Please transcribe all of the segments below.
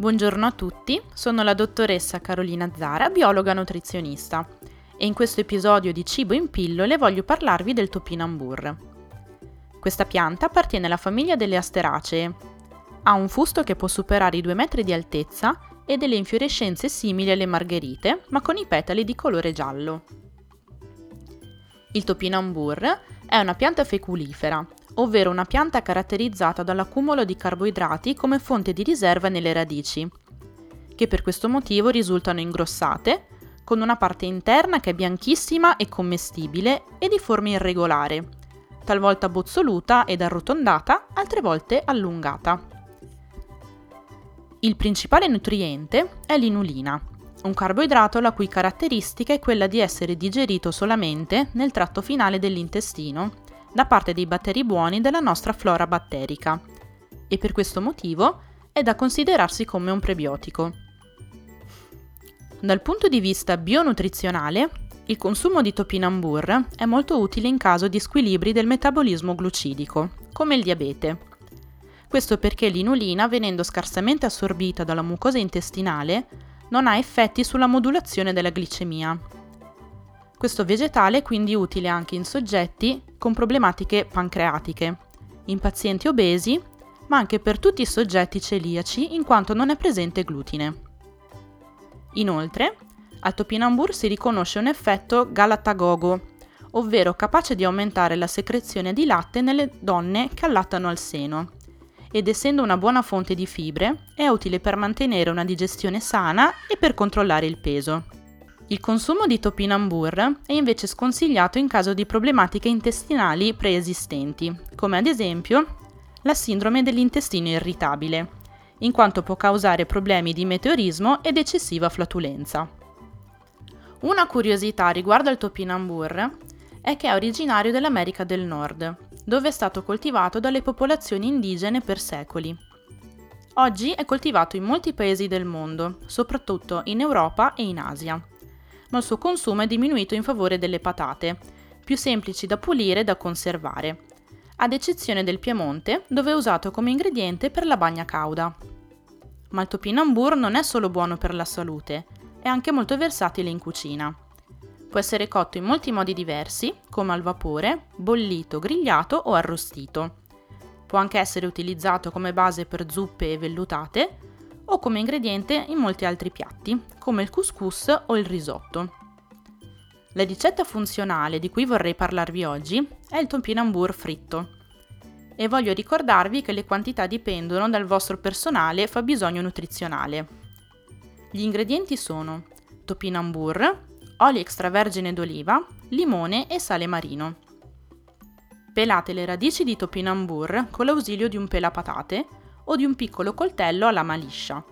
Buongiorno a tutti, sono la dottoressa Carolina Zara, biologa nutrizionista e in questo episodio di Cibo in pillole voglio parlarvi del topinambur. Questa pianta appartiene alla famiglia delle asteracee. Ha un fusto che può superare i 2 metri di altezza e delle infiorescenze simili alle margherite, ma con i petali di colore giallo. Il topinambur è una pianta feculifera, ovvero una pianta caratterizzata dall'accumulo di carboidrati come fonte di riserva nelle radici, che per questo motivo risultano ingrossate, con una parte interna che è bianchissima e commestibile e di forma irregolare, talvolta bozzoluta ed arrotondata, altre volte allungata. Il principale nutriente è l'inulina, un carboidrato la cui caratteristica è quella di essere digerito solamente nel tratto finale dell'intestino da parte dei batteri buoni della nostra flora batterica e per questo motivo è da considerarsi come un prebiotico. Dal punto di vista bionutrizionale, il consumo di topinambur è molto utile in caso di squilibri del metabolismo glucidico, come il diabete. Questo perché l'inulina, venendo scarsamente assorbita dalla mucosa intestinale, non ha effetti sulla modulazione della glicemia. Questo vegetale è quindi utile anche in soggetti con problematiche pancreatiche, in pazienti obesi, ma anche per tutti i soggetti celiaci in quanto non è presente glutine. Inoltre, al topinambur si riconosce un effetto galatagogo, ovvero capace di aumentare la secrezione di latte nelle donne che allattano al seno, ed essendo una buona fonte di fibre, è utile per mantenere una digestione sana e per controllare il peso. Il consumo di topinambur è invece sconsigliato in caso di problematiche intestinali preesistenti, come ad esempio la sindrome dell'intestino irritabile, in quanto può causare problemi di meteorismo ed eccessiva flatulenza. Una curiosità riguardo al topinambur è che è originario dell'America del Nord, dove è stato coltivato dalle popolazioni indigene per secoli. Oggi è coltivato in molti paesi del mondo, soprattutto in Europa e in Asia, ma il suo consumo è diminuito in favore delle patate, più semplici da pulire e da conservare, ad eccezione del Piemonte, dove è usato come ingrediente per la bagna cauda. Ma il topinambur non è solo buono per la salute, è anche molto versatile in cucina. Può essere cotto in molti modi diversi, come al vapore, bollito, grigliato o arrostito. Può anche essere utilizzato come base per zuppe e vellutate o come ingrediente in molti altri piatti, come il couscous o il risotto. La ricetta funzionale di cui vorrei parlarvi oggi è il topinambur fritto. E voglio ricordarvi che le quantità dipendono dal vostro personale fabbisogno nutrizionale. Gli ingredienti sono topinambur, olio extravergine d'oliva, limone e sale marino. Pelate le radici di topinambur con l'ausilio di un pelapatate o di un piccolo coltello a lama liscia.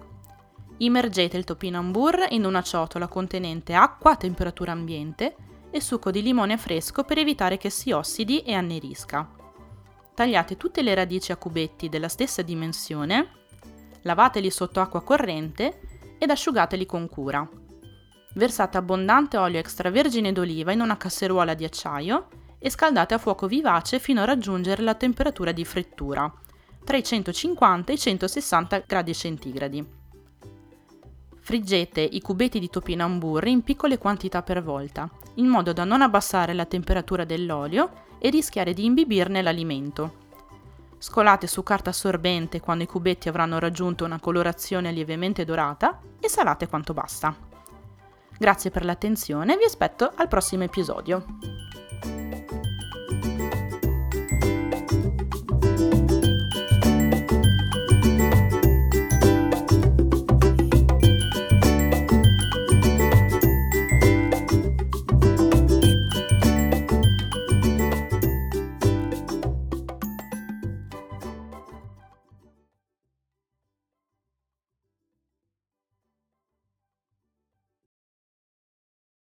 Immergete il topinambur in una ciotola contenente acqua a temperatura ambiente e succo di limone fresco per evitare che si ossidi e annerisca. Tagliate tutte le radici a cubetti della stessa dimensione, lavateli sotto acqua corrente ed asciugateli con cura. Versate abbondante olio extravergine d'oliva in una casseruola di acciaio e scaldate a fuoco vivace fino a raggiungere la temperatura di frittura, tra i 150 e i 160 gradi centigradi. Friggete i cubetti di topinambur in piccole quantità per volta, in modo da non abbassare la temperatura dell'olio e rischiare di imbibirne l'alimento. Scolate su carta assorbente quando i cubetti avranno raggiunto una colorazione lievemente dorata e salate quanto basta. Grazie per l'attenzione e vi aspetto al prossimo episodio.